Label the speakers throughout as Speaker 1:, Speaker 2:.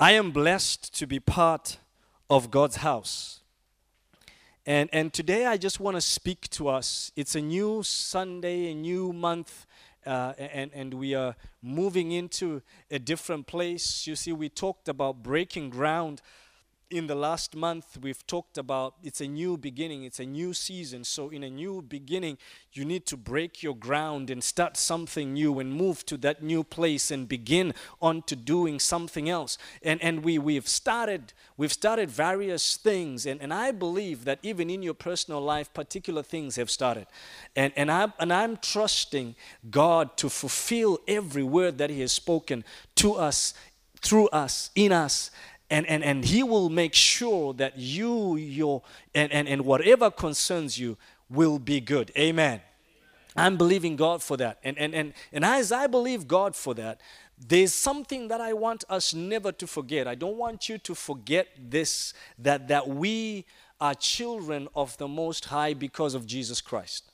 Speaker 1: I am blessed to be part of God's house. And, and today I just want to speak to us. It's a new Sunday, a new month, uh, and, and we are moving into a different place. You see, we talked about breaking ground in the last month we've talked about it's a new beginning it's a new season. So in a new beginning you need to break your ground and start something new and move to that new place and begin on to doing something else. And and we we've started we've started various things. And, and i believe that even in your personal life particular things have started. And and i and i'm trusting god to fulfill every word that he has spoken to us through us in us and, and, and he will make sure that you your and, and, and whatever concerns you will be good. Amen. I'm believing god for that. And, and, and, and as i believe god for that there's something that i want us never to forget. I don't want you to forget this that that we are children of the most high because of jesus christ.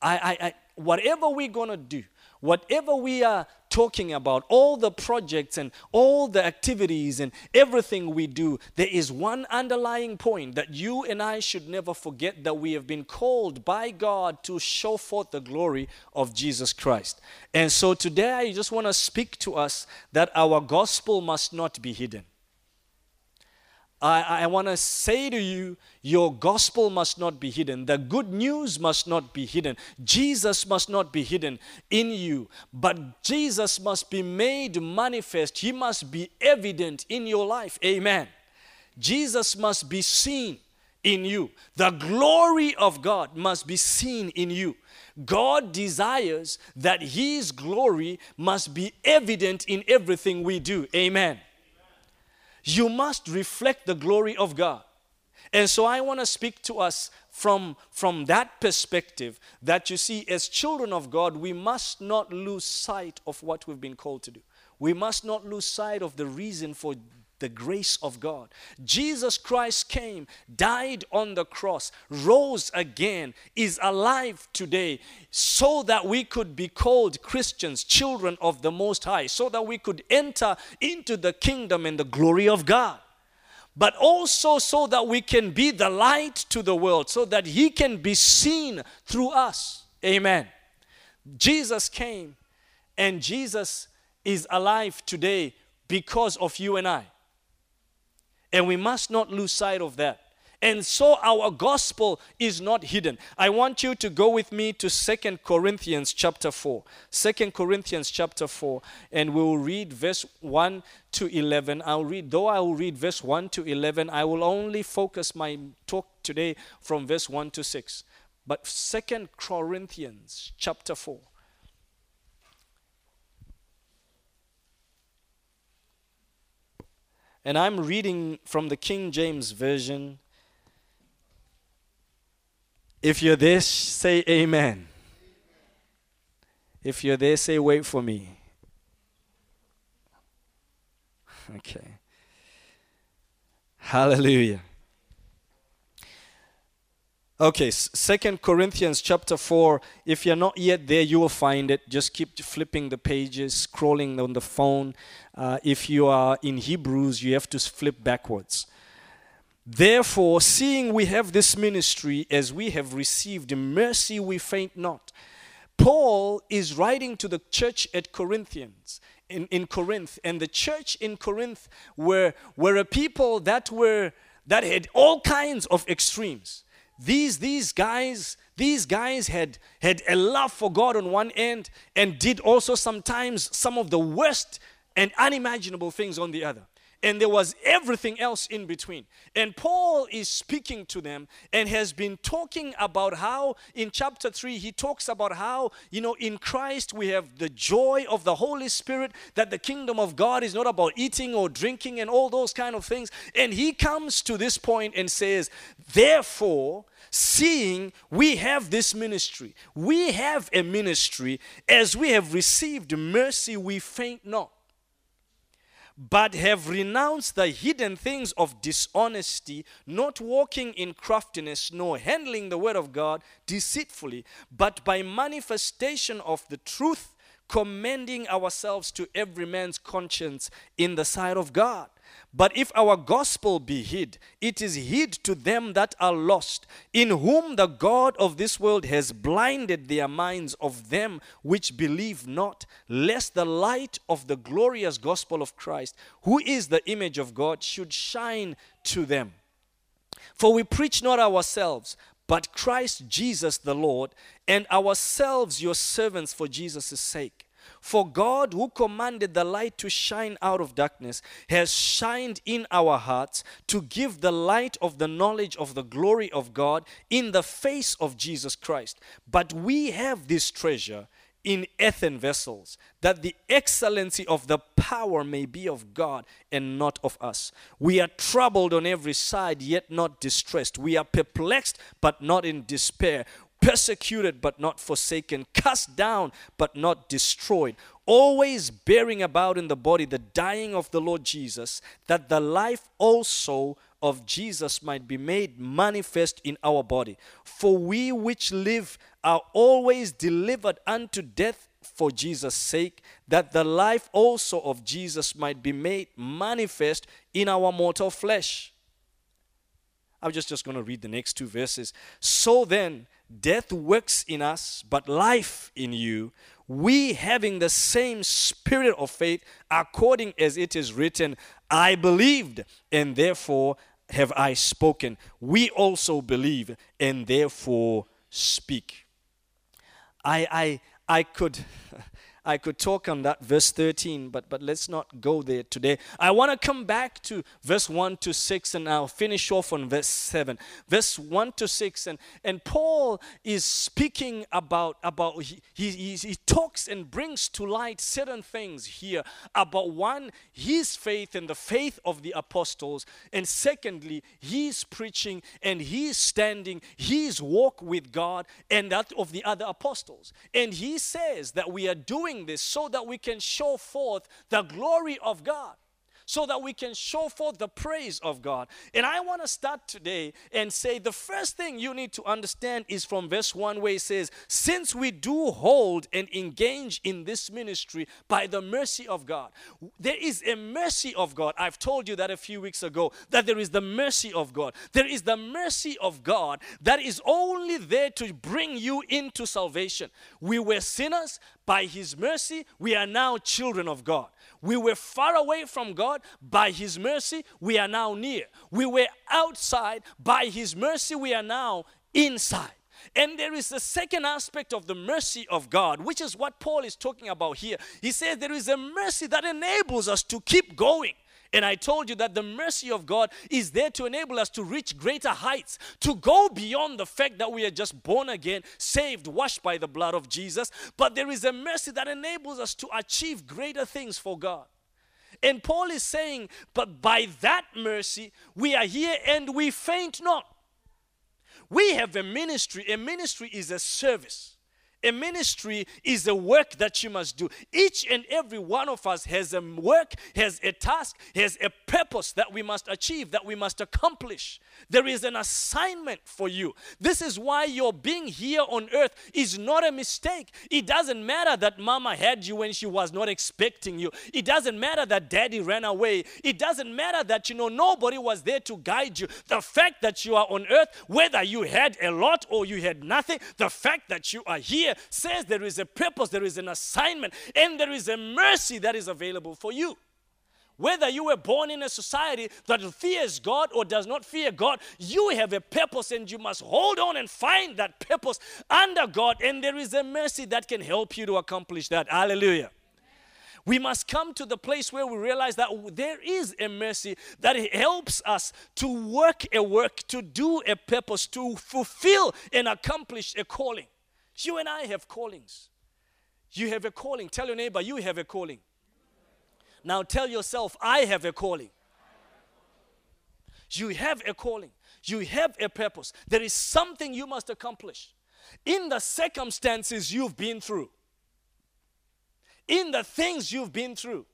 Speaker 1: I, I, I whatever we're going to do whatever we are talking about, all the projects and all the activities and everything we do, there is one underlying point that you and I should never forget that we have been called by God to show forth the glory of Jesus Christ. And so today I just want to speak to us that our gospel must not be hidden. I, I want to say to you, your gospel must not be hidden. The good news must not be hidden. Jesus must not be hidden in you, but Jesus must be made manifest. He must be evident in your life. Amen. Jesus must be seen in you. The glory of God must be seen in you. God desires that His glory must be evident in everything we do. Amen you must reflect the glory of God. And so I want to speak to us from, from that perspective that you see, as children of God, we must not lose sight of what we've been called to do. We must not lose sight of the reason for the grace of God. Jesus Christ came, died on the cross, rose again, is alive today, so that we could be called Christians, children of the Most High, so that we could enter into the kingdom and the glory of God. But also so that we can be the light to the world, so that He can be seen through us. Amen. Jesus came, and Jesus is alive today because of you and I. And we must not lose sight of that. And so our gospel is not hidden. I want you to go with me to Second Corinthians chapter 4. 2 Corinthians chapter 4 and we will read verse 1 to 11. I'll read though I will read verse 1 to 11, I will only focus my talk today from verse 1 to 6. But Second Corinthians chapter 4 And I'm reading from the King James Version. If you're there, say amen. If you're there, say wait for me. Okay. Hallelujah. Okay, Second Corinthians chapter 4. If you're not yet there, you will find it. Just keep flipping the pages, scrolling on the phone. Uh, if you are in Hebrews, you have to flip backwards. Therefore, seeing we have this ministry, as we have received mercy, we faint not. Paul is writing to the church at Corinthians. In, in Corinth, and the church in Corinth were, were a people that were that had all kinds of extremes these these guys these guys had had a love for god on one end and did also sometimes some of the worst and unimaginable things on the other and there was everything else in between. And Paul is speaking to them and has been talking about how, in chapter 3, he talks about how, you know, in Christ we have the joy of the Holy Spirit, that the kingdom of God is not about eating or drinking and all those kind of things. And he comes to this point and says, Therefore, seeing we have this ministry, we have a ministry, as we have received mercy, we faint not but have renounced the hidden things of dishonesty, not walking in craftiness, nor handling the word of God deceitfully, but by manifestation of the truth, commending ourselves to every man's conscience in the sight of God. But if our gospel be hid, it is hid to them that are lost, in whom the God of this world has blinded their minds of them which believe not, lest the light of the glorious gospel of Christ, who is the image of God, should shine to them. For we preach not ourselves, but Christ Jesus the Lord, and ourselves your servants for Jesus' sake. For God, who commanded the light to shine out of darkness, has shined in our hearts to give the light of the knowledge of the glory of God in the face of Jesus Christ. But we have this treasure in earthen vessels, that the excellency of the power may be of God and not of us. We are troubled on every side, yet not distressed. We are perplexed, but not in despair persecuted but not forsaken, cast down but not destroyed, always bearing about in the body the dying of the Lord Jesus, that the life also of Jesus might be made manifest in our body. For we which live are always delivered unto death for Jesus' sake, that the life also of Jesus might be made manifest in our mortal flesh. I'm just, just going to read the next two verses. So then, death works in us, but life in you. We having the same spirit of faith, according as it is written, I believed, and therefore have I spoken. We also believe, and therefore speak. I, I, I could. I could talk on that verse 13, but, but let's not go there today. I want to come back to verse 1 to 6 and I'll finish off on verse 7. Verse 1 to 6, and, and Paul is speaking about, about he, he, he talks and brings to light certain things here about one, his faith and the faith of the apostles, and secondly, his preaching and his standing, his walk with God, and that of the other apostles. And he says that we are doing doing this so that we can show forth the glory of God so that we can show forth the praise of God. And I want to start today and say the first thing you need to understand is from verse 1 where it says, Since we do hold and engage in this ministry by the mercy of God, there is a mercy of God. I've told you that a few weeks ago that there is the mercy of God. There is the mercy of God that is only there to bring you into salvation. We were sinners, by His mercy, we are now children of God. We were far away from God. By His mercy, we are now near. We were outside. By His mercy, we are now inside. And there is a second aspect of the mercy of God, which is what Paul is talking about here. He says there is a mercy that enables us to keep going. And I told you that the mercy of God is there to enable us to reach greater heights, to go beyond the fact that we are just born again, saved, washed by the blood of Jesus. But there is a mercy that enables us to achieve greater things for God. And Paul is saying, but by that mercy, we are here and we faint not. We have a ministry. A ministry is a service. A ministry is a work that you must do. Each and every one of us has a work, has a task, has a purpose that we must achieve, that we must accomplish. There is an assignment for you. This is why your being here on earth is not a mistake. It doesn't matter that mama had you when she was not expecting you. It doesn't matter that daddy ran away. It doesn't matter that you know nobody was there to guide you. The fact that you are on earth, whether you had a lot or you had nothing, the fact that you are here says there is a purpose, there is an assignment, and there is a mercy that is available for you. Whether you were born in a society that fears God or does not fear God, you have a purpose and you must hold on and find that purpose under God, and there is a mercy that can help you to accomplish that. Hallelujah. We must come to the place where we realize that there is a mercy that helps us to work a work, to do a purpose, to fulfill and accomplish a calling. You and I have callings. You have a calling. Tell your neighbor, you have a calling. Now tell yourself, I have a calling. You have a calling. You have a purpose. There is something you must accomplish in the circumstances you've been through, in the things you've been through.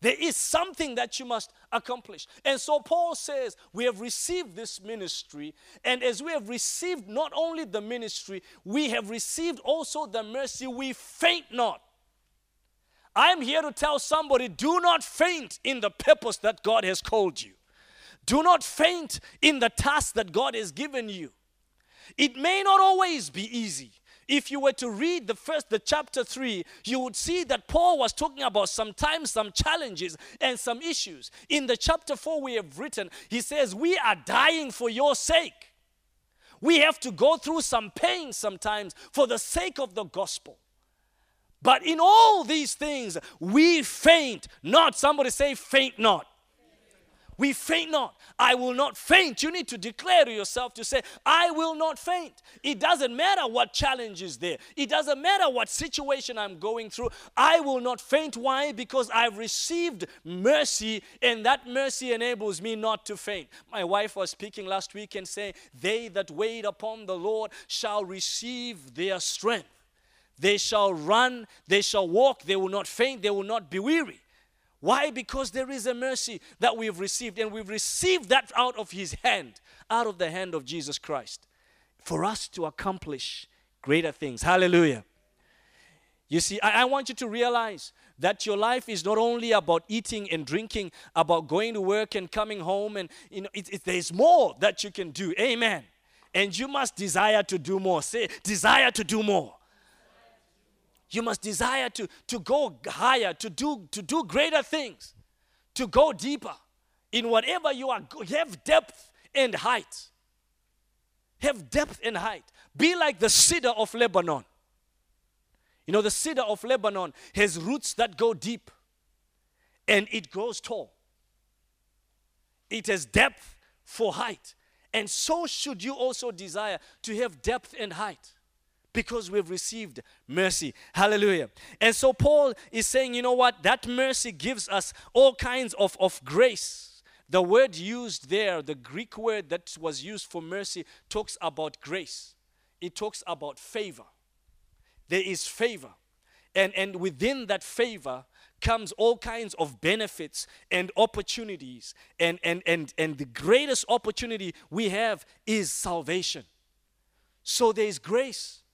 Speaker 1: There is something that you must accomplish. And so Paul says, We have received this ministry, and as we have received not only the ministry, we have received also the mercy, we faint not. I'm here to tell somebody do not faint in the purpose that God has called you. Do not faint in the task that God has given you. It may not always be easy. If you were to read the first, the chapter 3, you would see that Paul was talking about sometimes some challenges and some issues. In the chapter 4 we have written, he says, We are dying for your sake. We have to go through some pain sometimes for the sake of the gospel. But in all these things, we faint not. Somebody say, faint not. We faint not. I will not faint. You need to declare to yourself to say, I will not faint. It doesn't matter what challenge is there, it doesn't matter what situation I'm going through. I will not faint. Why? Because I've received mercy, and that mercy enables me not to faint. My wife was speaking last week and saying, They that wait upon the Lord shall receive their strength. They shall run, they shall walk, they will not faint, they will not be weary. Why? Because there is a mercy that we've received, and we've received that out of His hand, out of the hand of Jesus Christ, for us to accomplish greater things. Hallelujah. You see, I, I, want you to realize that your life is not only about eating and drinking, about going to work and coming home, and you know, it, it, there's more that you can do. Amen. And you must desire to do more. Say, desire to do more. You must desire to, to go higher, to do, to do greater things, to go deeper in whatever you are. Have depth and height. Have depth and height. Be like the cedar of Lebanon. You know, the cedar of Lebanon has roots that go deep and it grows tall. It has depth for height. And so should you also desire to have depth and height because we've received mercy. Hallelujah. And so Paul is saying, you know what? That mercy gives us all kinds of, of grace. The word used there, the Greek word that was used for mercy, talks about grace, it talks about favor. There is favor. And, and within that favor, comes all kinds of benefits and opportunities. And, and, and, and the greatest opportunity we have is salvation. So there is grace.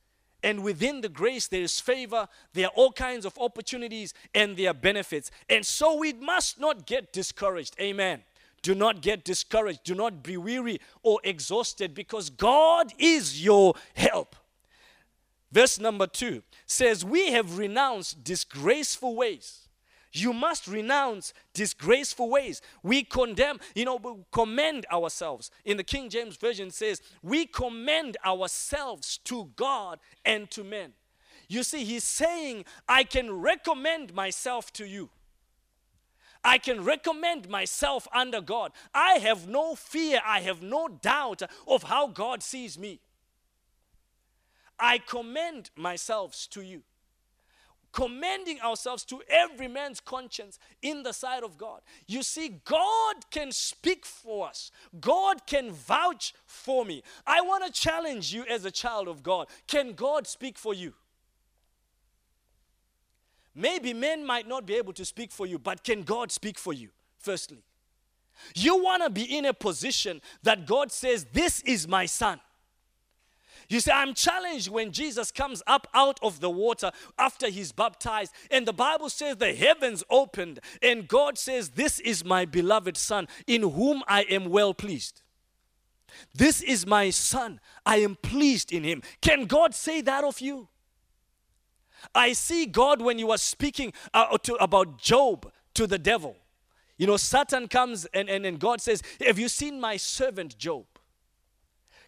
Speaker 1: And within the grace, there is favor, there are all kinds of opportunities, and there are benefits. And so we must not get discouraged. Amen. Do not get discouraged. Do not be weary or exhausted because God is your help. Verse number two says, We have renounced disgraceful ways you must renounce disgraceful ways. We condemn, you know, we commend ourselves. In the King James Version says, we commend ourselves to God and to men. You see, he's saying, I can recommend myself to you. I can recommend myself under God. I have no fear, I have no doubt of how God sees me. I commend myself to you commending ourselves to every man's conscience in the sight of God. You see, God can speak for us, God can vouch for me. I want to challenge you as a child of God. Can God speak for you? Maybe men might not be able to speak for you, but can God speak for you? Firstly, you want to be in a position that God says, This is my son. You see, I'm challenged when Jesus comes up out of the water after he's baptized, and the Bible says the heavens opened, and God says, This is my beloved Son, in whom I am well pleased. This is my Son, I am pleased in him. Can God say that of you? I see God when you are speaking uh, to, about Job to the devil. You know, Satan comes and, and, and God says, Have you seen my servant Job?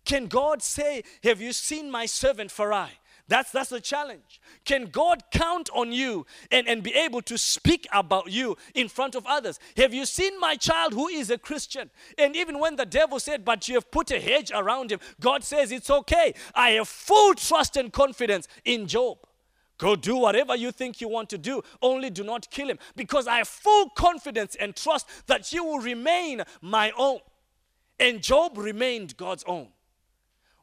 Speaker 1: Can God say, Have you seen my servant Farai? That's, that's the challenge. Can God count on you and, and be able to speak about you in front of others? Have you seen my child who is a Christian? And even when the devil said, But you have put a hedge around him, God says, It's okay. I have full trust and confidence in Job. Go do whatever you think you want to do, only do not kill him because I have full confidence and trust that you will remain my own. And Job remained God's own.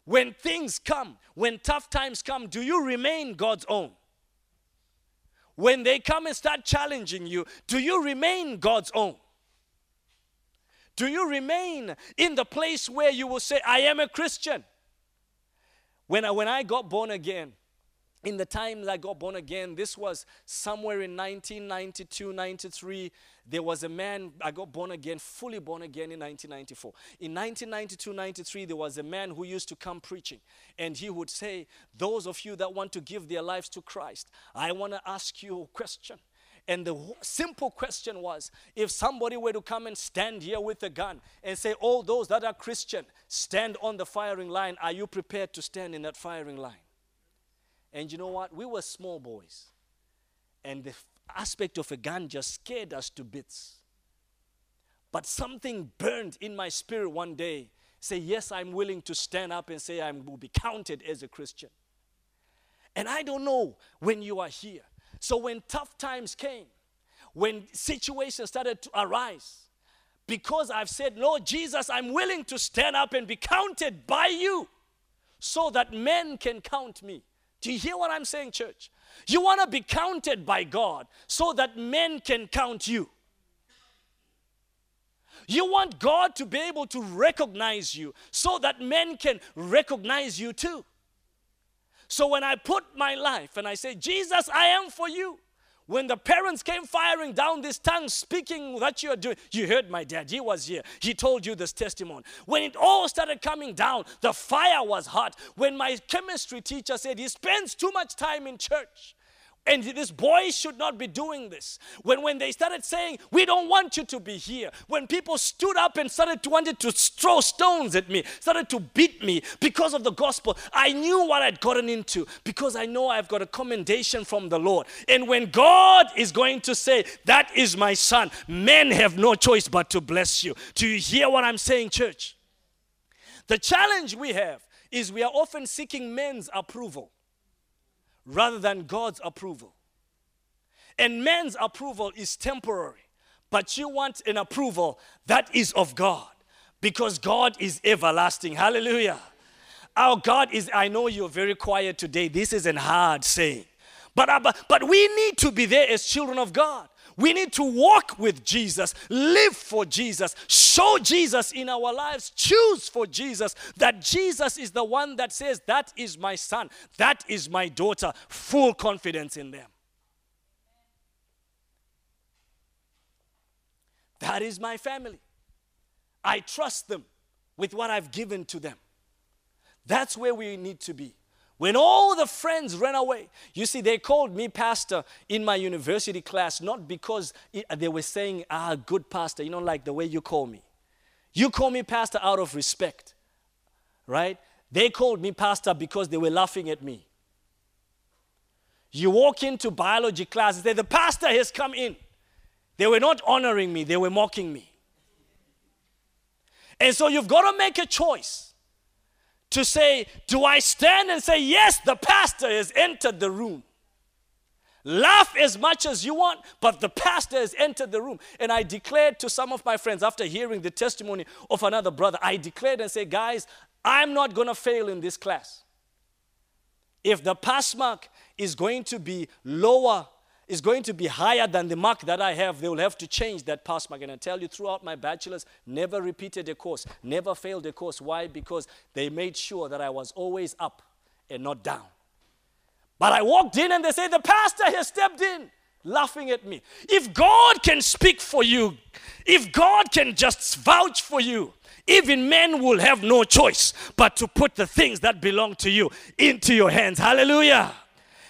Speaker 1: When things come, when tough times come, do you remain God's own? When they come and start challenging you, do you remain God's own? Do you remain in the place where you will say, I am a Christian? When I, when I got born again, in the time that I got born again, this was somewhere in 1992, 93. There was a man, I got born again, fully born again in 1994. In 1992, 93, there was a man who used to come preaching, and he would say, Those of you that want to give their lives to Christ, I want to ask you a question. And the simple question was if somebody were to come and stand here with a gun and say, All those that are Christian, stand on the firing line, are you prepared to stand in that firing line? And you know what? We were small boys. And the aspect of a gun just scared us to bits. But something burned in my spirit one day. Say, yes, I'm willing to stand up and say I will be counted as a Christian. And I don't know when you are here. So when tough times came, when situations started to arise, because I've said, Lord Jesus, I'm willing to stand up and be counted by you so that men can count me. Do you hear what I'm saying, church? You want to be counted by God so that men can count you. You want God to be able to recognize you so that men can recognize you too. So when I put my life and I say, Jesus, I am for you, when the parents came firing down this tongue, speaking that you're doing, you heard my dad, he was here. He told you this testimony. When it all started coming down, the fire was hot. When my chemistry teacher said he spends too much time in church, and this boy should not be doing this. When, when they started saying, We don't want you to be here, when people stood up and started to wanted to throw stones at me, started to beat me because of the gospel, I knew what I'd gotten into because I know I've got a commendation from the Lord. And when God is going to say, That is my son, men have no choice but to bless you. Do you hear what I'm saying, church? The challenge we have is we are often seeking men's approval rather than God's approval. And man's approval is temporary, but you want an approval that is of God because God is everlasting. Hallelujah. Our God is, I know you're very quiet today. This is an hard saying. But, uh, but, but we need to be there as children of God. We need to walk with Jesus, live for Jesus, show Jesus in our lives, choose for Jesus. That Jesus is the one that says, That is my son, that is my daughter. Full confidence in them. That is my family. I trust them with what I've given to them. That's where we need to be. When all the friends ran away, you see, they called me pastor in my university class, not because they were saying, ah, good pastor, you know, like the way you call me. You call me pastor out of respect, right? They called me pastor because they were laughing at me. You walk into biology class and say, the pastor has come in. They were not honoring me, they were mocking me. And so you've got to make a choice to say, Do I stand and say, Yes, the pastor has entered the room? Laugh as much as you want, but the pastor has entered the room. And I declared to some of my friends after hearing the testimony of another brother, I declared and said, Guys, I'm not going to fail in this class. If the pass mark is going to be lower is going to be higher than the mark that I have, they will have to change that pass mark. And I tell you, throughout my bachelor's, never repeated a course, never failed a course. Why? Because they made sure that I was always up and not down. But I walked in and they said, The pastor has stepped in, laughing at me. If God can speak for you, if God can just vouch for you, even men will have no choice but to put the things that belong to you into your hands. Hallelujah.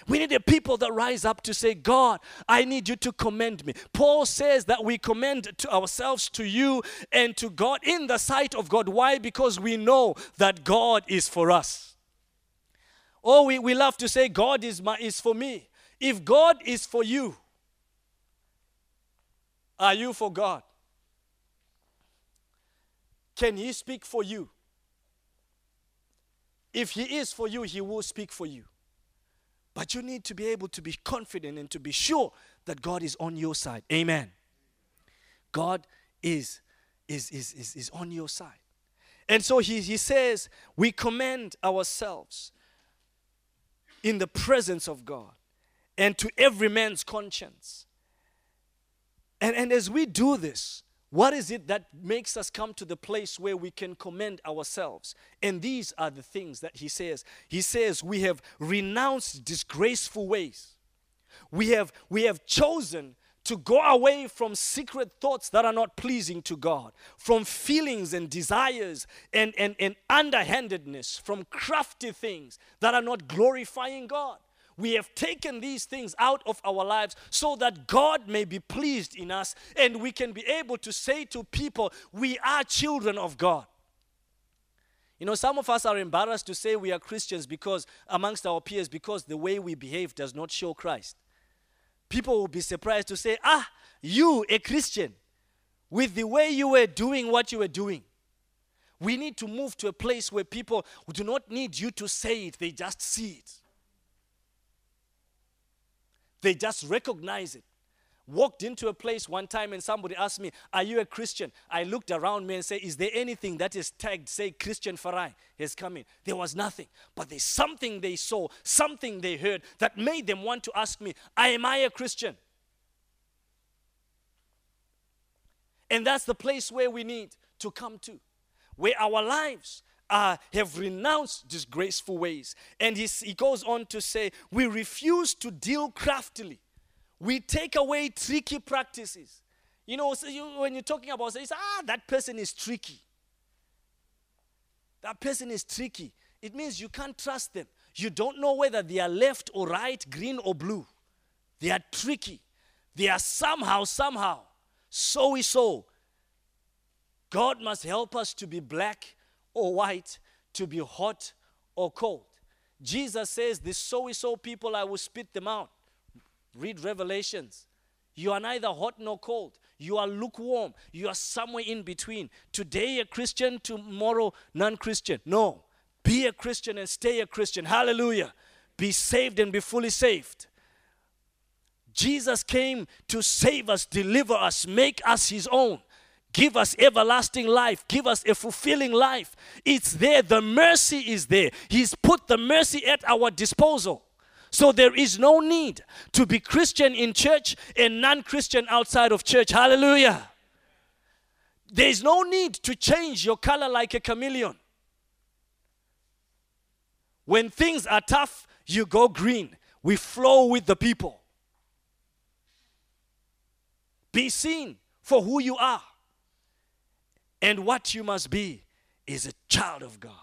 Speaker 1: We need a people that rise up to say, God, I need you to commend me. Paul says that we commend to ourselves to you and to God in the sight of God. Why? Because we know that God is for us. Oh, we, we love to say, God is, my, is for me. If God is for you, are you for God? Can He speak for you? If He is for you, He will speak for you. But you need to be able to be confident and to be sure that God is on your side. Amen. God is, is, is, is, is on your side. And so he, he says, we commend ourselves in the presence of God and to every man's conscience. And, and as we do this, What is it that makes us come to the place where we can commend ourselves? And these are the things that he says. He says, We have renounced disgraceful ways. We have, we have chosen to go away from secret thoughts that are not pleasing to God, from feelings and desires and, and, and underhandedness, from crafty things that are not glorifying God. We have taken these things out of our lives so that God may be pleased in us and we can be able to say to people, We are children of God. You know, some of us are embarrassed to say we are Christians because, amongst our peers, because the way we behave does not show Christ. People will be surprised to say, Ah, you, a Christian, with the way you were doing what you were doing. We need to move to a place where people do not need you to say it, they just see it. They just recognize it. Walked into a place one time and somebody asked me, Are you a Christian? I looked around me and said, Is there anything that is tagged, say, Christian Farai has come in? There was nothing. But there's something they saw, something they heard that made them want to ask me, Am I a Christian? And that's the place where we need to come to, where our lives uh, have renounced disgraceful ways. And he, he goes on to say, We refuse to deal craftily. We take away tricky practices. You know, so you, when you're talking about, say, ah, that person is tricky. That person is tricky. It means you can't trust them. You don't know whether they are left or right, green or blue. They are tricky. They are somehow, somehow, so we so. God must help us to be black or white, to be hot or cold. Jesus says, The so and so people, I will spit them out. Read Revelations. You are neither hot nor cold. You are lukewarm. You are somewhere in between. Today, a Christian, tomorrow, non Christian. No. Be a Christian and stay a Christian. Hallelujah. Be saved and be fully saved. Jesus came to save us, deliver us, make us his own. Give us everlasting life. Give us a fulfilling life. It's there. The mercy is there. He's put the mercy at our disposal. So there is no need to be Christian in church and non Christian outside of church. Hallelujah. There is no need to change your color like a chameleon. When things are tough, you go green. We flow with the people. Be seen for who you are. And what you must be is a child of God.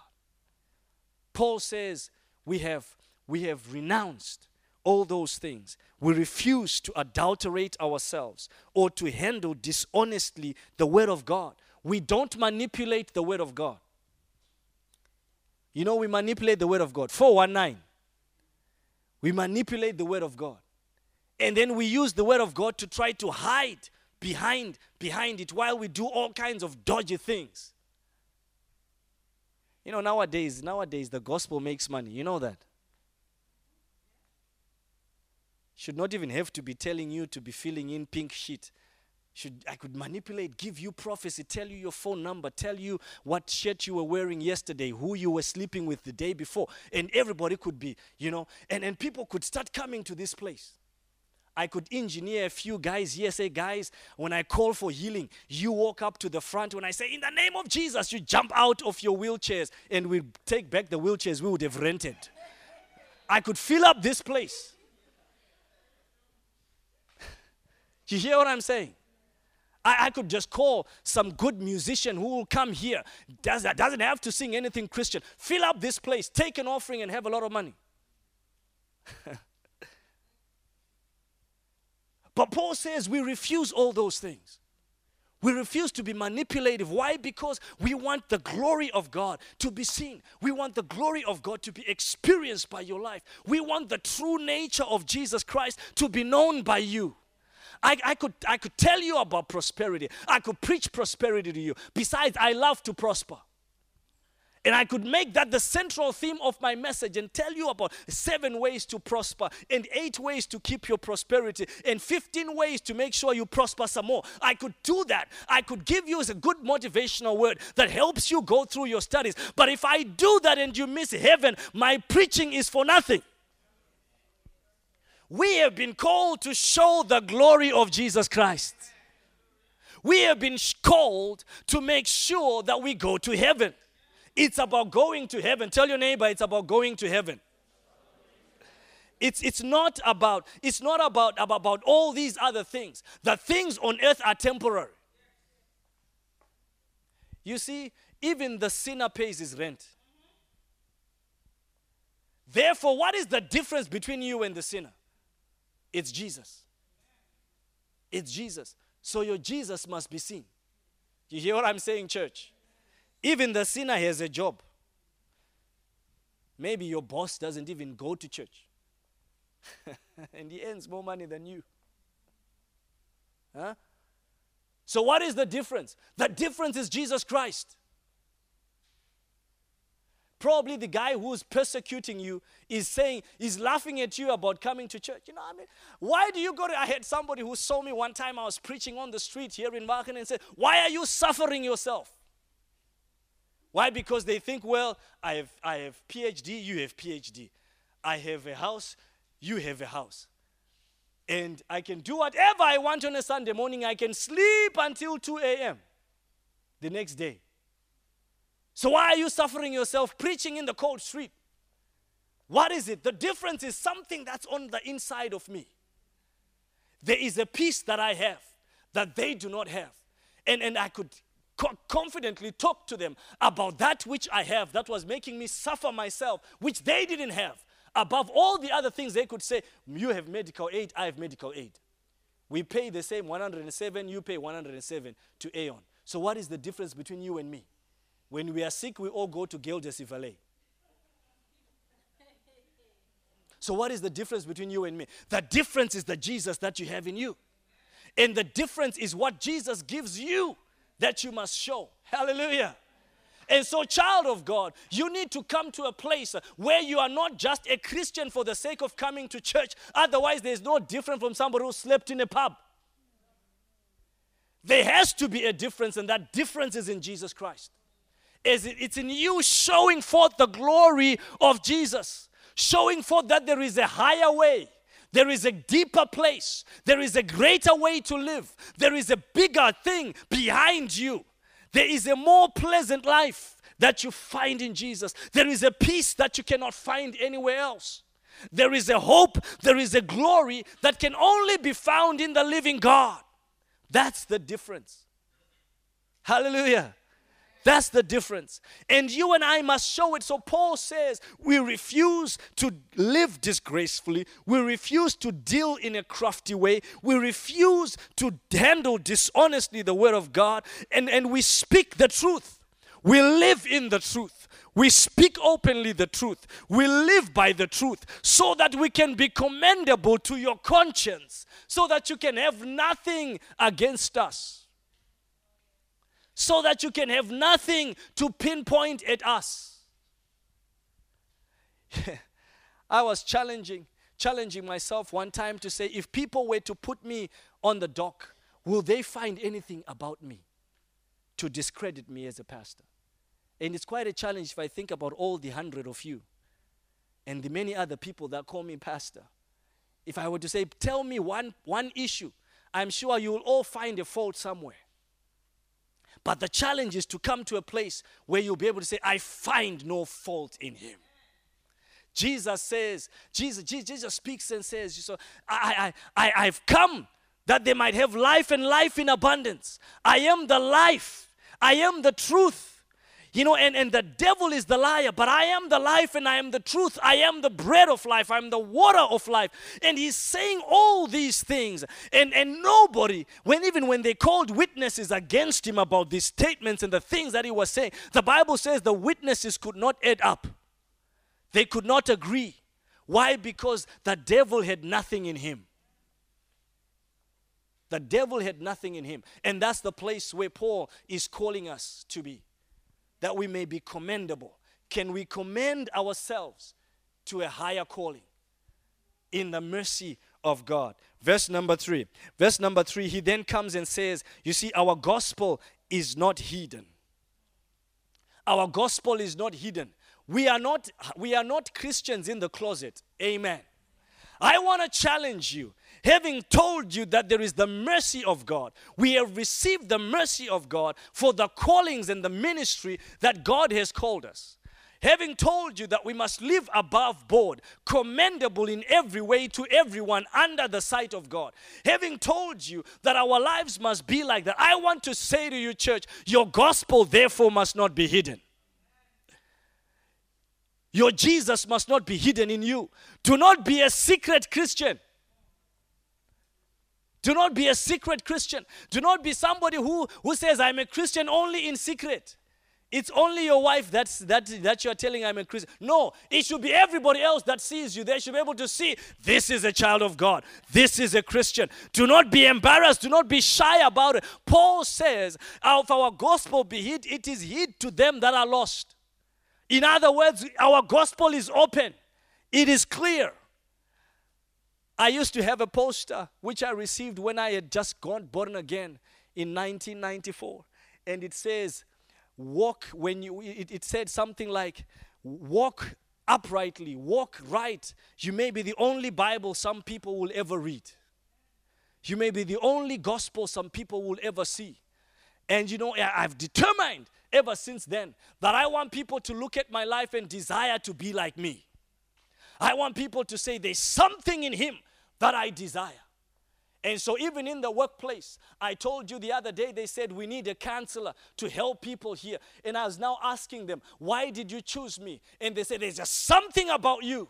Speaker 1: Paul says we have, we have renounced all those things. We refuse to adulterate ourselves or to handle dishonestly the Word of God. We don't manipulate the Word of God. You know, we manipulate the Word of God. 419. We manipulate the Word of God. And then we use the Word of God to try to hide behind behind it while we do all kinds of dodgy things. You know, nowadays, nowadays the gospel makes money. You know that. Should not even have to be telling you to be filling in pink sheet. Should I could manipulate, give you prophecy, tell you your phone number, tell you what shirt you were wearing yesterday, who you were sleeping with the day before, and everybody could be, you know, and, and people could start coming to this place. I could engineer a few guys here, say, guys, when I call for healing, you walk up to the front. When I say, in the name of Jesus, you jump out of your wheelchairs and we take back the wheelchairs we would have rented. I could fill up this place. you hear what I'm saying? I, I, could just call some good musician who will come here. Does, doesn't have to sing anything Christian. Fill up this place, take an offering, and have a lot of money. But Paul says we refuse all those things. We refuse to be manipulative. Why? Because we want the glory of God to be seen. We want the glory of God to be experienced by your life. We want the true nature of Jesus Christ to be known by you. I, I, could, I could tell you about prosperity. I could preach prosperity to you. Besides, I love to prosper. And I could make that the central theme of my message and tell you about seven ways to prosper, and eight ways to keep your prosperity, and 15 ways to make sure you prosper some more. I could do that. I could give you a good motivational word that helps you go through your studies. But if I do that and you miss heaven, my preaching is for nothing. We have been called to show the glory of Jesus Christ. We have been called to make sure that we go to heaven. It's about going to heaven. Tell your neighbor it's about going to heaven. It's, it's not about it's not about, about, about all these other things. The things on earth are temporary. You see, even the sinner pays his rent. Therefore, what is the difference between you and the sinner? It's Jesus. It's Jesus. So your Jesus must be seen. You hear what I'm saying, church? Even the sinner has a job. Maybe your boss doesn't even go to church. and he earns more money than you. Huh? So, what is the difference? The difference is Jesus Christ. Probably the guy who's persecuting you is saying, is laughing at you about coming to church. You know, what I mean, why do you go to? I had somebody who saw me one time, I was preaching on the street here in Wagen and said, Why are you suffering yourself? Why? Because they think, well, I have, I have PhD, you have PhD. I have a house, you have a house. And I can do whatever I want on a Sunday morning. I can sleep until 2 a.m. the next day. So why are you suffering yourself preaching in the cold street? What is it? The difference is something that's on the inside of me. There is a peace that I have that they do not have. And, and I could co- confidently talk to them about that which I have that was making me suffer myself, which they didn't have. Above all the other things, they could say, You have medical aid, I have medical aid. We pay the same 107, you pay 107 to Aeon. So, what is the difference between you and me? When we are sick, we all go to Gildas Valley. So, what is the difference between you and me? The difference is the Jesus that you have in you. And the difference is what Jesus gives you that you must show. Hallelujah. And so, child of God, you need to come to a place where you are not just a Christian for the sake of coming to church. Otherwise, there's no different from somebody who slept in a pub. There has to be a difference, and that difference is in Jesus Christ is it's in you showing forth the glory of Jesus, showing forth that there is a higher way. There is a deeper place. There is a greater way to live. There is a bigger thing behind you. There is a more pleasant life that you find in Jesus. There is a peace that you cannot find anywhere else. There is a hope, there is a glory that can only be found in the living God. That's the difference. Hallelujah. That's the difference. And you and I must show it. So Paul says we refuse to live disgracefully. We refuse to deal in a crafty way. We refuse to handle dishonestly the word of God. And, and we speak the truth. We live in the truth. We speak openly the truth. We live by the truth so that we can be commendable to your conscience, so that you can have nothing against us so that you can have nothing to pinpoint at us. I was challenging challenging myself one time to say if people were to put me on the dock, will they find anything about me to discredit me as a pastor? And it's quite a challenge if I think about all the hundred of you and the many other people that call me pastor. If I were to say, tell me one, one issue, I'm sure you will all find a fault somewhere. But the challenge is to come to a place where you'll be able to say, I find no fault in him. Jesus says, Jesus, Jesus speaks and says, so I, I, I, I've come that they might have life and life in abundance. I am the life. I am the truth. You know, and, and the devil is the liar, but I am the life and I am the truth. I am the bread of life. I'm the water of life. And he's saying all these things. And, and nobody, when even when they called witnesses against him about these statements and the things that he was saying, the Bible says the witnesses could not add up. They could not agree. Why? Because the devil had nothing in him. The devil had nothing in him. And that's the place where Paul is calling us to be that we may be commendable. Can we commend ourselves to a higher calling in the mercy of God? Verse number three. Verse number three, he then comes and says, You see, our gospel is not hidden. Our gospel is not hidden. We are not, we are not Christians in the closet. Amen. I want to challenge you. Having told you that there is the mercy of God, we have received the mercy of God for the callings and the ministry that God has called us. Having told you that we must live above board, commendable in every way to everyone under the sight of God. Having told you that our lives must be like that, I want to say to you, church, your gospel therefore must not be hidden. Your Jesus must not be hidden in you. Do not be a secret Christian. Do not be a secret Christian. Do not be somebody who, who says, I'm a Christian only in secret. It's only your wife that's, that, that you're telling I'm a Christian. No, it should be everybody else that sees you. They should be able to see this is a child of God. This is a Christian. Do not be embarrassed. Do not be shy about it. Paul says, our gospel be hid, it is hid to them that are lost. In other words, our gospel is open, it is clear. I used to have a poster which I received when I had just gone born again in 1994. And it says, Walk when you, it, it said something like, Walk uprightly, walk right. You may be the only Bible some people will ever read. You may be the only gospel some people will ever see. And you know, I've determined ever since then that I want people to look at my life and desire to be like me. I want people to say there's something in him that I desire. And so, even in the workplace, I told you the other day, they said we need a counselor to help people here. And I was now asking them, Why did you choose me? And they said, There's just something about you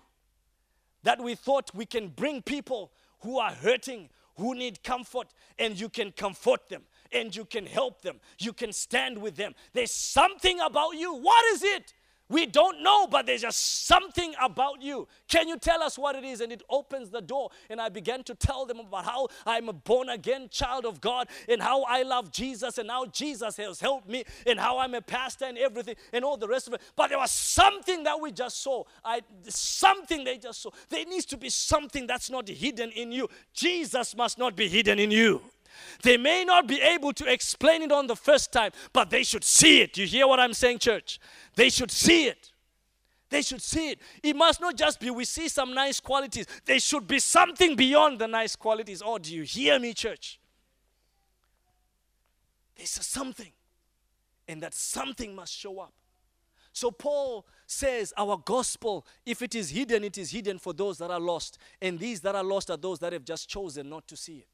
Speaker 1: that we thought we can bring people who are hurting, who need comfort, and you can comfort them and you can help them. You can stand with them. There's something about you. What is it? We don't know, but there's just something about you. Can you tell us what it is? And it opens the door. And I began to tell them about how I'm a born again child of God and how I love Jesus and how Jesus has helped me and how I'm a pastor and everything and all the rest of it. But there was something that we just saw. I, something they just saw. There needs to be something that's not hidden in you. Jesus must not be hidden in you. They may not be able to explain it on the first time, but they should see it. You hear what I'm saying, church? They should see it. They should see it. It must not just be we see some nice qualities. There should be something beyond the nice qualities. Oh, do you hear me, church? There's a something. And that something must show up. So Paul says our gospel, if it is hidden, it is hidden for those that are lost. And these that are lost are those that have just chosen not to see it.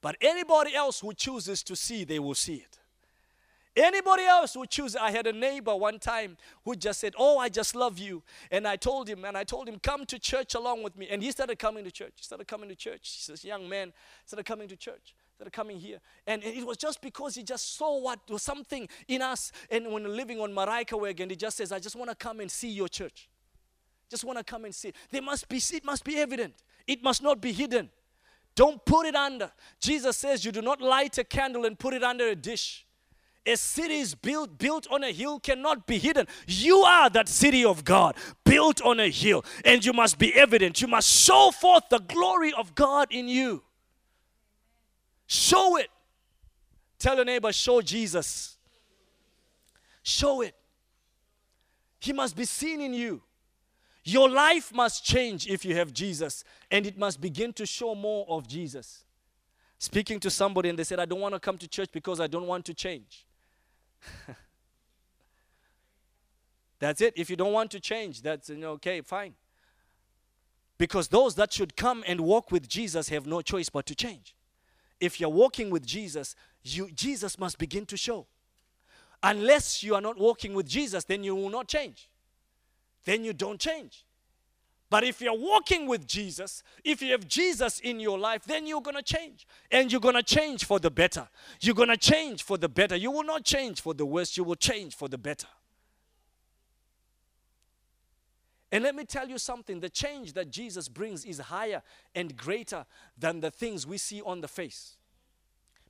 Speaker 1: But anybody else who chooses to see, they will see it. Anybody else who chooses, I had a neighbor one time who just said, Oh, I just love you. And I told him, and I told him, Come to church along with me. And he started coming to church. He started coming to church. He says, Young man, started coming to church, started coming here. And it was just because he just saw what was something in us. And when living on Maraika again, he just says, I just want to come and see your church. Just want to come and see. There must be, it must be evident. It must not be hidden. Don't put it under. Jesus says you do not light a candle and put it under a dish. A city is built built on a hill cannot be hidden. You are that city of God, built on a hill, and you must be evident. You must show forth the glory of God in you. Show it. Tell your neighbor, show Jesus. Show it. He must be seen in you. Your life must change if you have Jesus, and it must begin to show more of Jesus. Speaking to somebody, and they said, I don't want to come to church because I don't want to change. that's it. If you don't want to change, that's okay, fine. Because those that should come and walk with Jesus have no choice but to change. If you're walking with Jesus, you, Jesus must begin to show. Unless you are not walking with Jesus, then you will not change then you don't change. But if you're walking with Jesus, if you have Jesus in your life, then you're going to change. And you're going to change for the better. You're going to change for the better. You will not change for the worse, you will change for the better. And let me tell you something the change that Jesus brings is higher and greater than the things we see on the face.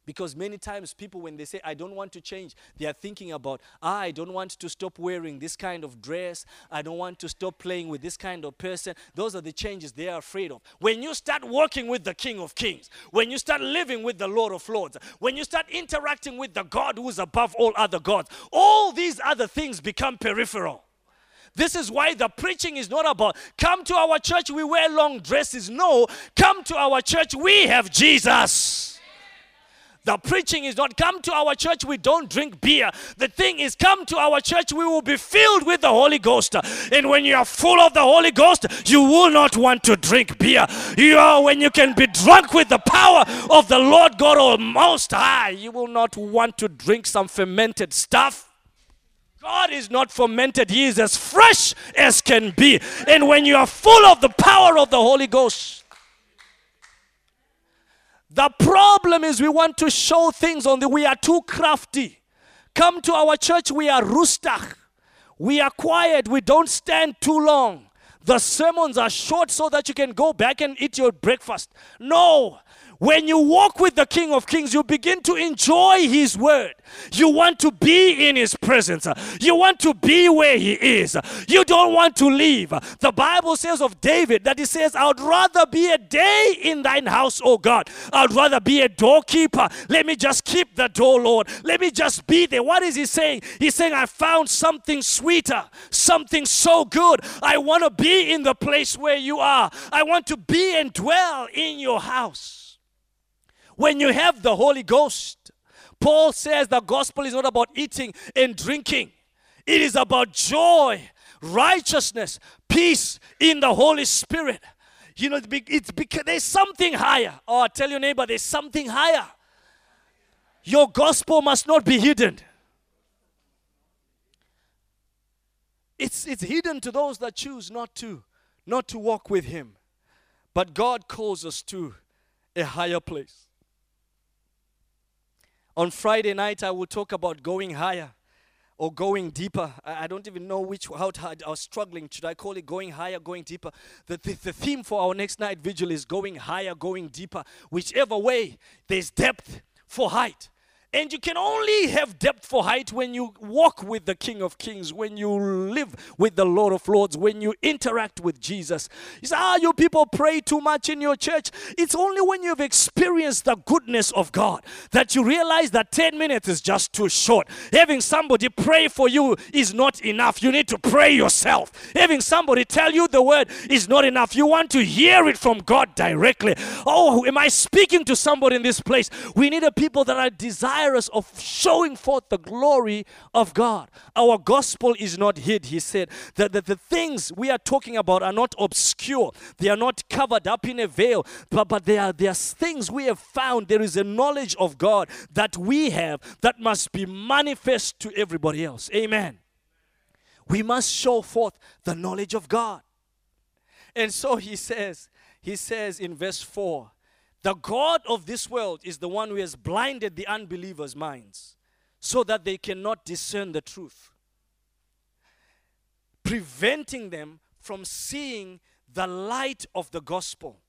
Speaker 1: Because many times people, when they say, I don't want to change, they are thinking about, ah, I don't want to stop wearing this kind of dress. I don't want to stop playing with this kind of person. Those are the changes they are afraid of. When you start working with the King of Kings, when you start living with the Lord of Lords, when you start interacting with the God who is above all other gods, all these other things become peripheral. This is why the preaching is not about come to our church, we wear long dresses. No, come to our church, we have Jesus. The preaching is not come to our church, we don't drink beer. The thing is, come to our church, we will be filled with the Holy Ghost. And when you are full of the Holy Ghost, you will not want to drink beer. You are when you can be drunk with the power of the Lord God Almost High, you will not want to drink some fermented stuff. God is not fermented, He is as fresh as can be. And when you are full of the power of the Holy Ghost, the problem is we want to show things on the we are too crafty. Come to our church, we are rustic. We are quiet, we don't stand too long. The sermons are short so that you can go back and eat your breakfast. No, when you walk with the King of Kings, you begin to enjoy His word. You want to be in His presence. You want to be where He is. You don't want to leave. The Bible says of David that He says, I would rather be a day in thine house, O God. I'd rather be a doorkeeper. Let me just keep the door, Lord. Let me just be there. What is He saying? He's saying, I found something sweeter, something so good. I want to be in the place where you are. I want to be and dwell in your house. When you have the Holy Ghost, Paul says the gospel is not about eating and drinking, it is about joy, righteousness, peace in the Holy Spirit. You know, it's because there's something higher. Oh, tell your neighbor, there's something higher. Your gospel must not be hidden. It's, it's hidden to those that choose not to, not to walk with Him. But God calls us to a higher place. On Friday night, I will talk about going higher or going deeper. I, don't even know which how to, I was struggling. Should I call it going higher, going deeper? The, the, the theme for our next night vigil is going higher, going deeper. Whichever way, there's depth for height. And you can only have depth for height when you walk with the King of Kings, when you live with the Lord of Lords, when you interact with Jesus. You say, ah, you people pray too much in your church. It's only when you've experienced the goodness of God that you realize that 10 minutes is just too short. Having somebody pray for you is not enough. You need to pray yourself. Having somebody tell you the word is not enough. You want to hear it from God directly. Oh, am I speaking to somebody in this place? We need a people that are desiring desirous of showing forth the glory of God. Our gospel is not hid, he said. That the, the things we are talking about are not obscure, they are not covered up in a veil, but, but they, are, they are things we have found. There is a knowledge of God that we have that must be manifest to everybody else. Amen. We must show forth the knowledge of God. And so he says, he says in verse 4 the God of this world is the one who has blinded the unbelievers' minds so that they cannot discern the truth, preventing them from seeing the light of the gospel,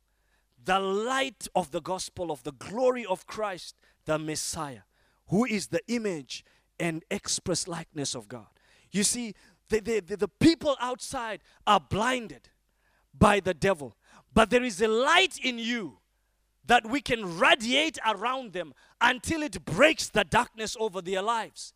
Speaker 1: the light of the gospel of the glory of Christ, the Messiah, who is the image and express likeness of God. You see, the, the, the, the people outside are blinded by the devil, but there is a light in you that we can radiate around them until it breaks the darkness over their lives.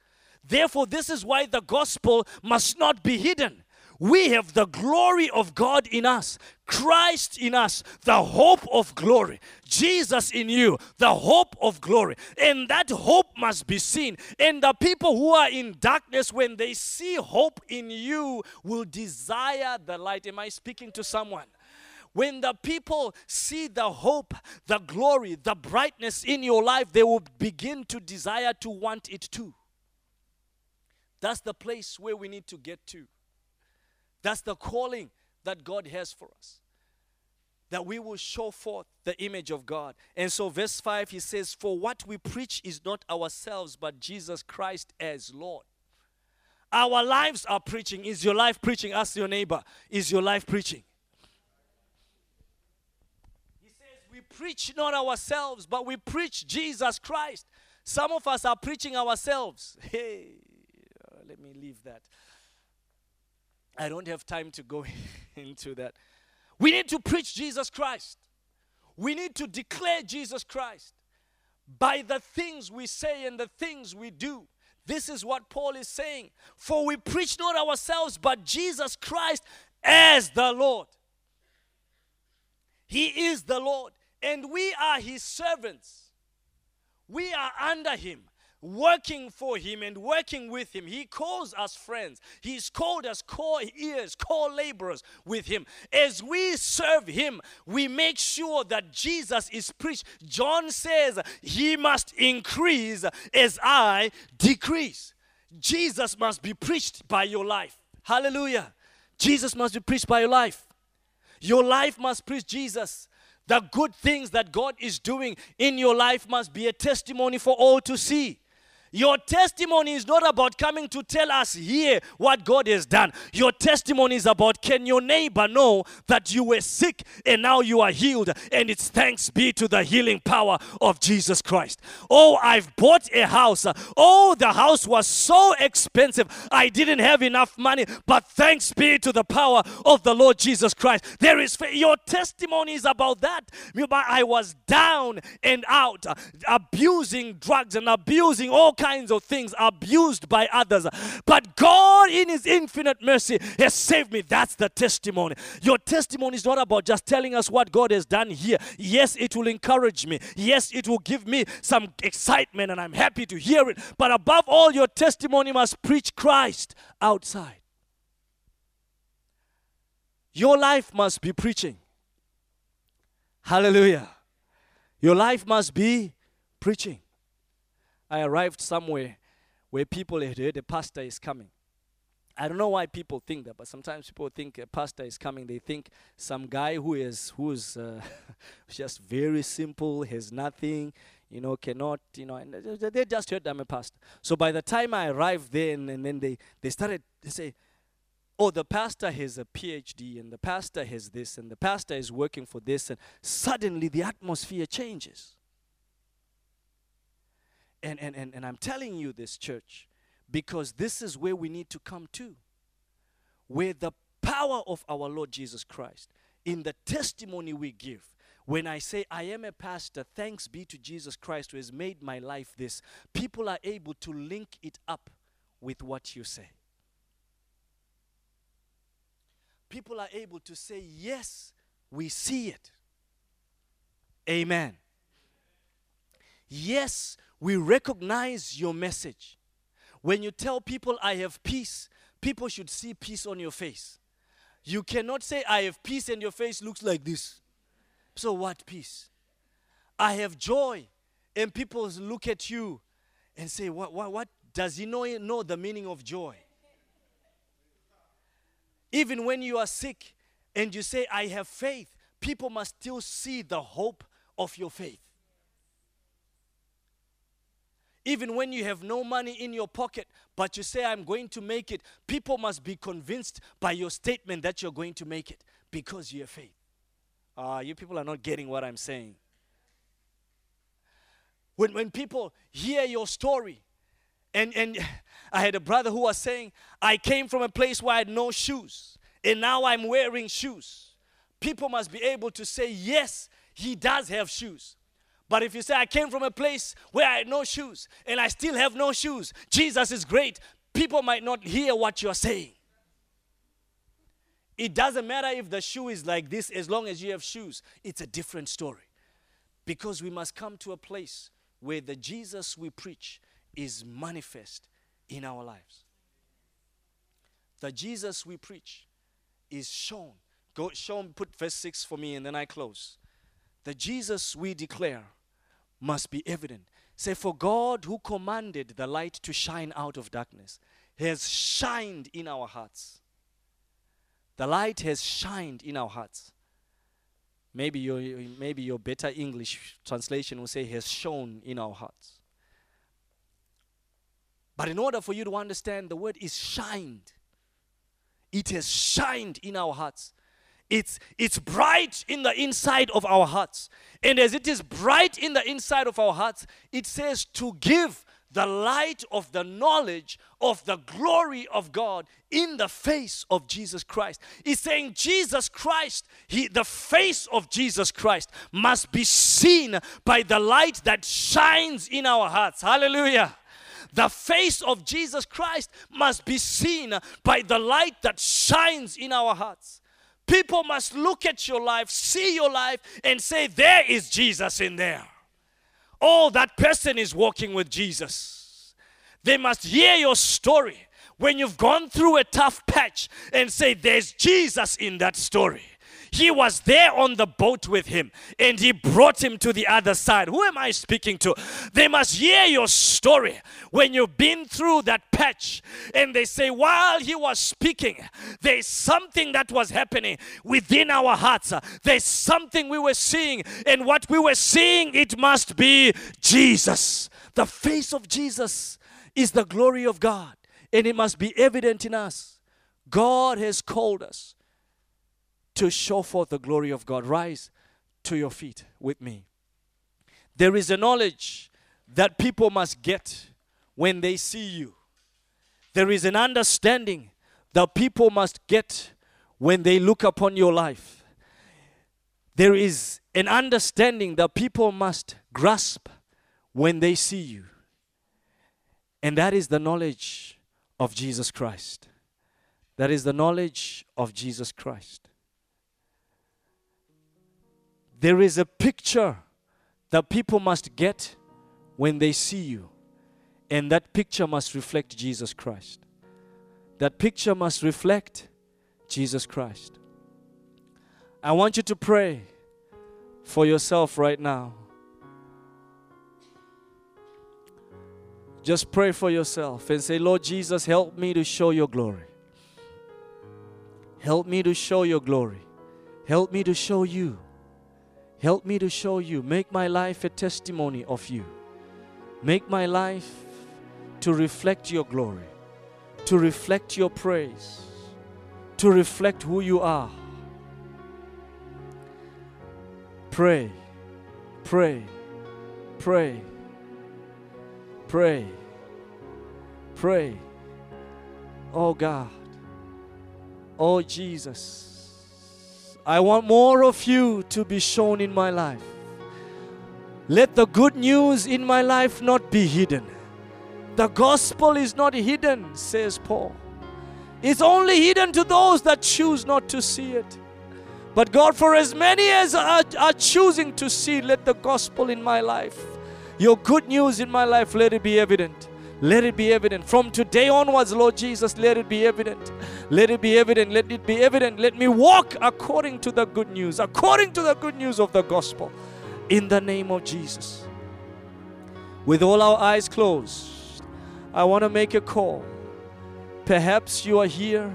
Speaker 1: Therefore, this is why the gospel must not be hidden. We have the glory of God in us, Christ in us, the hope of glory, Jesus in you, the hope of glory. And that hope must be seen. And the people who are in darkness, when they see hope in you, will desire the light. Am I speaking to someone? When the people see the hope, the glory, the brightness in your life, they will begin to desire to want it too. That's the place where we need to get to. That's the calling that God has for us. That we will show forth the image of God. And so, verse 5, he says, For what we preach is not ourselves, but Jesus Christ as Lord. Our lives are preaching. Is your life preaching? Ask your neighbor, Is your life preaching? Preach not ourselves, but we preach Jesus Christ. Some of us are preaching ourselves. Hey, uh, let me leave that. I don't have time to go into that. We need to preach Jesus Christ. We need to declare Jesus Christ by the things we say and the things we do. This is what Paul is saying. For we preach not ourselves, but Jesus Christ as the Lord. He is the Lord, and we are his servants. We are under him working for him and working with him. He calls us friends. He's called us co-heirs, co-laborers with him. As we serve him, we make sure that Jesus is preached. John says, he must increase as I decrease. Jesus must be preached by your life. Hallelujah. Jesus must be preached by your life. Your life must preach Jesus. The good things that God is doing in your life must be a testimony for all to see. Your testimony is not about coming to tell us here what God has done. Your testimony is about can your neighbor know that you were sick and now you are healed, and it's thanks be to the healing power of Jesus Christ. Oh, I've bought a house. Oh, the house was so expensive, I didn't have enough money, but thanks be to the power of the Lord Jesus Christ. There is your testimony is about that. I was down and out, abusing drugs and abusing all kinds of things abused by others. But God, in His infinite mercy, has saved me. That's the testimony. Your testimony is not about just telling us what God has done here. Yes, it will encourage me. Yes, it will give me some excitement, and I'm happy to hear it. But above all, your testimony must preach Christ outside. Your life must be preaching. Hallelujah. Your life must be preaching. I arrived somewhere where people had heard a pastor is coming. I don't know why people think that, but sometimes people think a pastor is coming. They think some guy who is who's uh, just very simple, has nothing, you know, cannot, you know, and they just heard I'm a pastor. So by the time I arrived there, and, then they they started to say, "Oh, the pastor has a PhD, and the pastor has this, and the pastor is working for this," and suddenly the atmosphere changes. And, and, and, and I'm telling you this, church, because this is where we need to come to. Where the power of our Lord Jesus Christ, in the testimony we give, when I say I am a pastor, thanks be to Jesus Christ who has made my life this, people are able to link it up with what you say. People are able to say, Yes, we see it. Amen. Yes, we recognize your message. When you tell people, I have peace, people should see peace on your face. You cannot say, I have peace, and your face looks like this. So, what peace? I have joy, and people look at you and say, What, what, what does he know, know the meaning of joy? Even when you are sick and you say, I have faith, people must still see the hope of your faith. Even when you have no money in your pocket, but you say, I'm going to make it, people must be convinced by your statement that you're going to make it because you have faith. Ah, uh, you people are not getting what I'm saying. When, when people hear your story, and, and I had a brother who was saying, I came from a place where I had no shoes, and now I'm wearing shoes. People must be able to say, Yes, he does have shoes. But if you say, I came from a place where I had no shoes and I still have no shoes, Jesus is great, people might not hear what you're saying. It doesn't matter if the shoe is like this, as long as you have shoes, it's a different story. Because we must come to a place where the Jesus we preach is manifest in our lives. The Jesus we preach is shown. Go show put verse 6 for me and then I close. The Jesus we declare must be evident. Say, for God who commanded the light to shine out of darkness has shined in our hearts. The light has shined in our hearts. Maybe your, maybe your better English translation will say, has shone in our hearts. But in order for you to understand, the word is shined. It has shined in our hearts. It's, it's bright in the inside of our hearts. And as it is bright in the inside of our hearts, it says to give the light of the knowledge of the glory of God in the face of Jesus Christ. He's saying Jesus Christ, he, the face of Jesus Christ must be seen by the light that shines in our hearts. Hallelujah The face of Jesus Christ must be seen by the light that shines in our hearts. People must look at your life, see your life, and say, There is Jesus in there. Oh, that person is walking with Jesus. They must hear your story when you've gone through a tough patch and say, There's Jesus in that story. He was there on the boat with him and he brought him to the other side. Who am I speaking to? They must hear your story when you've been through that patch and they say, while he was speaking, there's something that was happening within our hearts. There's something we were seeing, and what we were seeing, it must be Jesus. The face of Jesus is the glory of God, and it must be evident in us. God has called us to show forth the glory of God. Rise to your feet with me. There is a knowledge that people must get when they see you. There is an understanding that people must get when they look upon your life. There is an understanding that people must grasp when they see you. And that is the knowledge of Jesus Christ. That is the knowledge of Jesus Christ. There is a picture that people must get when they see you. And that picture must reflect Jesus Christ. That picture must reflect Jesus Christ. I want you to pray for yourself right now. Just pray for yourself and say, Lord Jesus, help me to show your glory. Help me to show your glory. Help me to show you. Help me to show you. Make my life a testimony of you. Make my life to reflect your glory, to reflect your praise, to reflect who you are. Pray, pray, pray, pray, pray. Oh God, oh Jesus. I want more of you to be shown in my life. Let the good news in my life not be hidden. The gospel is not hidden, says Paul. It's only hidden to those that choose not to see it. But God, for as many as are, are choosing to see, let the gospel in my life, your good news in my life, let it be evident. Let it be evident. From today onwards, Lord Jesus, let it be evident. Let it be evident. Let it be evident. Let me walk according to the good news, according to the good news of the gospel. In the name of Jesus. With all our eyes closed, I want to make a call. Perhaps you are here,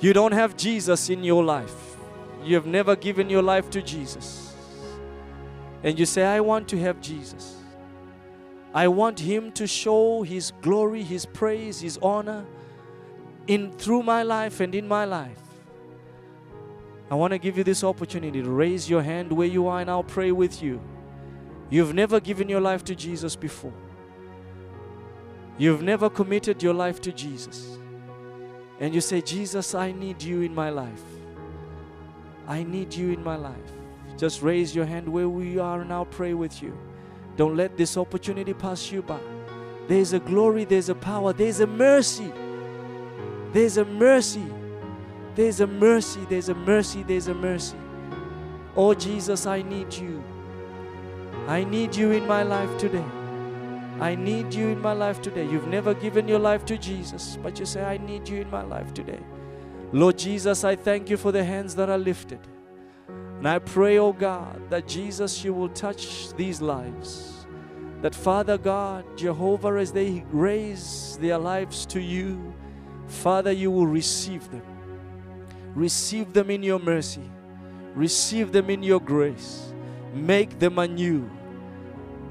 Speaker 1: you don't have Jesus in your life. You have never given your life to Jesus. And you say, I want to have Jesus. I want him to show his glory, his praise, his honor in through my life and in my life. I want to give you this opportunity to raise your hand where you are and I'll pray with you. You've never given your life to Jesus before. You've never committed your life to Jesus. And you say, Jesus, I need you in my life. I need you in my life. Just raise your hand where we are and I'll pray with you. Don't let this opportunity pass you by. There's a glory, there's a power, there's a mercy. There's a mercy. There's a mercy, there's a mercy, there's a mercy. Oh Jesus, I need you. I need you in my life today. I need you in my life today. You've never given your life to Jesus, but you say, I need you in my life today. Lord Jesus, I thank you for the hands that are lifted. And I pray, oh God, that Jesus, you will touch these lives. That Father God, Jehovah, as they raise their lives to you, Father, you will receive them. Receive them in your mercy. Receive them in your grace. Make them anew.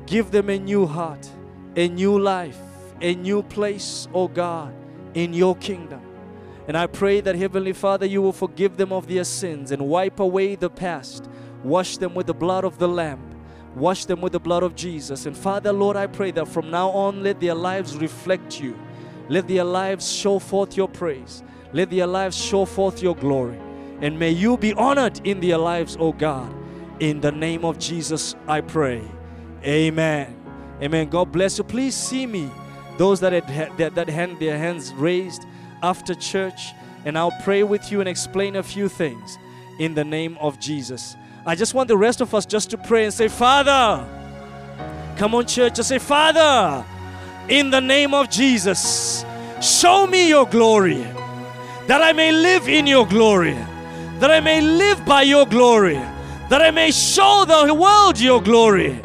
Speaker 1: Give them a new heart, a new life, a new place, oh God, in your kingdom. And I pray that, Heavenly Father, you will forgive them of their sins and wipe away the past. Wash them with the blood of the Lamb. Wash them with the blood of Jesus. And Father, Lord, I pray that from now on, let their lives reflect you. Let their lives show forth your praise. Let their lives show forth your glory. And may you be honored in their lives, O God. In the name of Jesus, I pray. Amen. Amen. God bless you. Please see me those that had that, that had their hands raised after church, and I'll pray with you and explain a few things in the name of Jesus. I just want the rest of us just to pray and say, Father, come on, church, just say, Father, in the name of Jesus, show me your glory, that I may live in your glory, that I may live by your glory, that I may show the world your glory.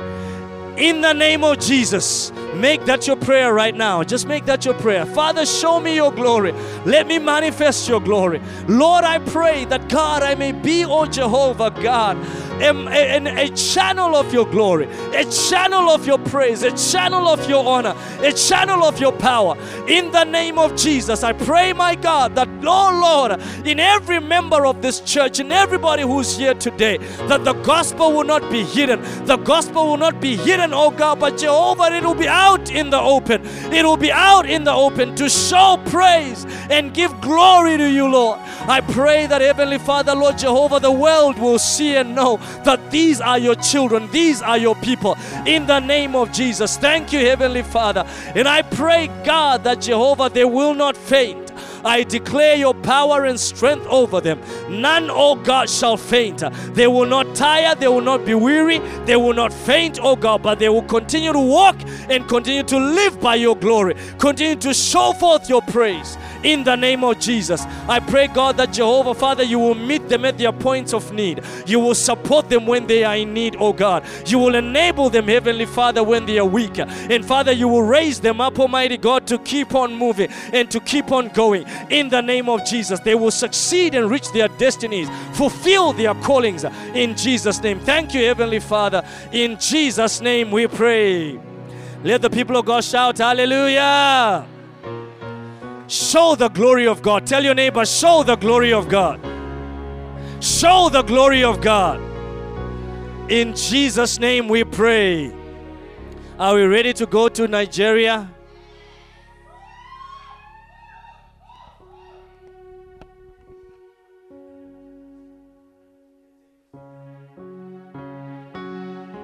Speaker 1: In the name of Jesus, Make that your prayer right now. Just make that your prayer. Father, show me your glory. Let me manifest your glory. Lord, I pray that God, I may be, oh Jehovah God, a, a, a channel of your glory, a channel of your praise, a channel of your honor, a channel of your power. In the name of Jesus, I pray, my God, that, oh Lord, in every member of this church, in everybody who's here today, that the gospel will not be hidden. The gospel will not be hidden, oh God, but Jehovah, it will be out in the open. It will be out in the open to show praise and give glory to you, Lord. I pray that, Heavenly Father, Lord Jehovah, the world will see and know that these are your children, these are your people. In the name of Jesus. Thank you, Heavenly Father. And I pray, God, that Jehovah, they will not faint. I declare your power and strength over them. None, oh God, shall faint. They will not tire, they will not be weary, they will not faint, oh God, but they will continue to walk and continue to live by your glory, continue to show forth your praise in the name of Jesus. I pray, God, that Jehovah, Father, you will meet them at their points of need. You will support them when they are in need, oh God. You will enable them, Heavenly Father, when they are weak. And Father, you will raise them up, Almighty God, to keep on moving and to keep on going in the name of Jesus. They will succeed and reach their destinies, fulfill their callings in Jesus' name. Thank you, Heavenly Father. In Jesus' name we pray. Let the people of God shout, Hallelujah. Show the glory of God. Tell your neighbor, show the glory of God. Show the glory of God. In Jesus' name we pray. Are we ready to go to Nigeria?